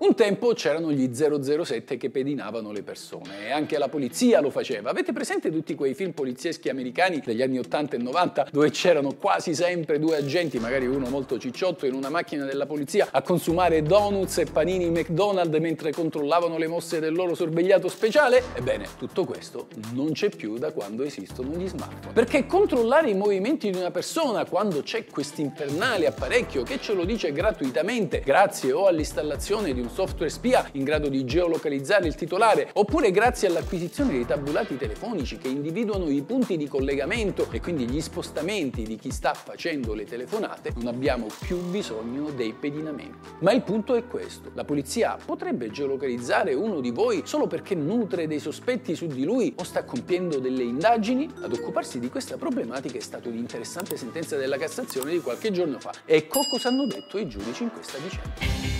Un tempo c'erano gli 007 che pedinavano le persone e anche la polizia lo faceva. Avete presente tutti quei film polizieschi americani degli anni 80 e 90 dove c'erano quasi sempre due agenti, magari uno molto cicciotto, in una macchina della polizia a consumare donuts e panini McDonald's mentre controllavano le mosse del loro sorvegliato speciale? Ebbene, tutto questo non c'è più da quando esistono gli smartphone. Perché controllare i movimenti di una persona quando c'è questo infernale apparecchio che ce lo dice gratuitamente grazie o all'installazione di un software spia in grado di geolocalizzare il titolare, oppure grazie all'acquisizione dei tabulati telefonici che individuano i punti di collegamento e quindi gli spostamenti di chi sta facendo le telefonate, non abbiamo più bisogno dei pedinamenti. Ma il punto è questo, la polizia potrebbe geolocalizzare uno di voi solo perché nutre dei sospetti su di lui o sta compiendo delle indagini? Ad occuparsi di questa problematica è stata un'interessante sentenza della Cassazione di qualche giorno fa. Ecco cosa hanno detto i giudici in questa vicenda.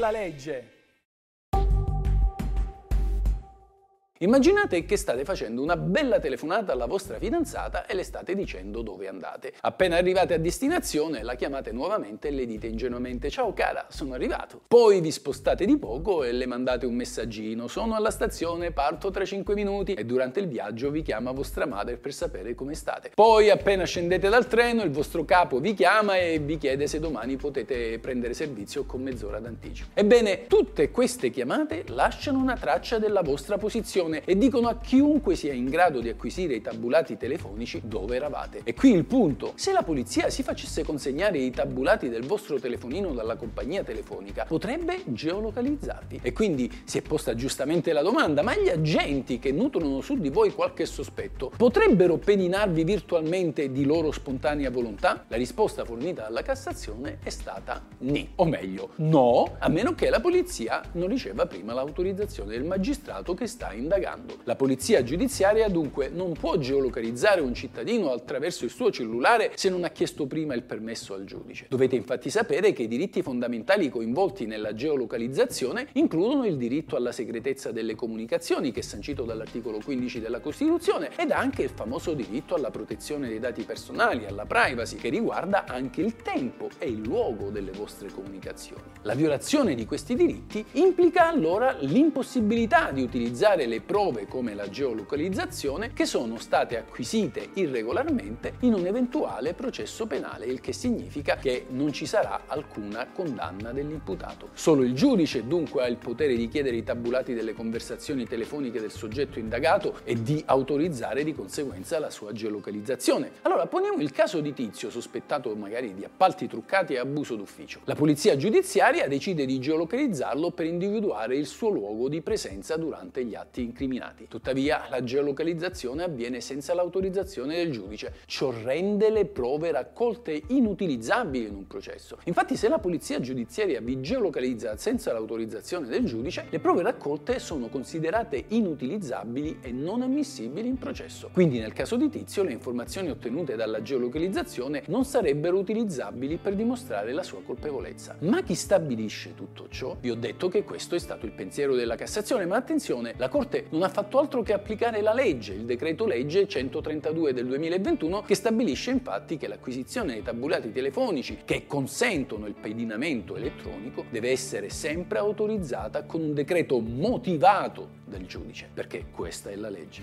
È la legge. Immaginate che state facendo una bella telefonata alla vostra fidanzata e le state dicendo dove andate. Appena arrivate a destinazione la chiamate nuovamente e le dite ingenuamente ciao cara, sono arrivato. Poi vi spostate di poco e le mandate un messaggino, sono alla stazione, parto tra 5 minuti e durante il viaggio vi chiama vostra madre per sapere come state. Poi appena scendete dal treno il vostro capo vi chiama e vi chiede se domani potete prendere servizio con mezz'ora d'anticipo. Ebbene, tutte queste chiamate lasciano una traccia della vostra posizione televisione e dicono a chiunque sia in grado di acquisire i tabulati telefonici dove eravate. E qui il punto, se la polizia si facesse consegnare i tabulati del vostro telefonino dalla compagnia telefonica, potrebbe geolocalizzarvi. E quindi si è posta giustamente la domanda, ma gli agenti che nutrono su di voi qualche sospetto potrebbero pedinarvi virtualmente di loro spontanea volontà? La risposta fornita dalla Cassazione è stata ni, o meglio, no, a meno che la polizia non riceva prima l'autorizzazione del magistrato che sta indagando indagando. La polizia giudiziaria dunque non può geolocalizzare un cittadino attraverso il suo cellulare se non ha chiesto prima il permesso al giudice. Dovete infatti sapere che i diritti fondamentali coinvolti nella geolocalizzazione includono il diritto alla segretezza delle comunicazioni, che è sancito dall'articolo 15 della Costituzione, ed anche il famoso diritto alla protezione dei dati personali, alla privacy, che riguarda anche il tempo e il luogo delle vostre comunicazioni. La violazione di questi diritti implica allora l'impossibilità di utilizzare le prove come la geolocalizzazione che sono state acquisite irregolarmente in un eventuale processo penale, il che significa che non ci sarà alcuna condanna dell'imputato. Solo il giudice dunque ha il potere di chiedere i tabulati delle conversazioni telefoniche del soggetto indagato e di autorizzare di conseguenza la sua geolocalizzazione. Allora poniamo il caso di Tizio, sospettato magari di appalti truccati e abuso d'ufficio. La polizia giudiziaria decide di geolocalizzarlo per individuare il suo luogo di presenza durante gli atti incriminati. Tuttavia la geolocalizzazione avviene senza l'autorizzazione del giudice. Ciò rende le prove raccolte inutilizzabili in un processo. Infatti se la polizia giudiziaria vi geolocalizza senza l'autorizzazione del giudice, le prove raccolte sono considerate inutilizzabili e non ammissibili in processo. Quindi nel caso di Tizio le informazioni ottenute dalla geolocalizzazione non sarebbero utilizzabili per dimostrare la sua colpevolezza. Ma chi stabilisce tutto ciò? Vi ho detto che questo è stato il pensiero della Cassazione, ma attenzione, la Corte non ha fatto altro che applicare la legge, il decreto legge 132 del 2021, che stabilisce infatti che l'acquisizione dei tabulati telefonici che consentono il pedinamento elettronico deve essere sempre autorizzata con un decreto motivato dal giudice, perché questa è la legge.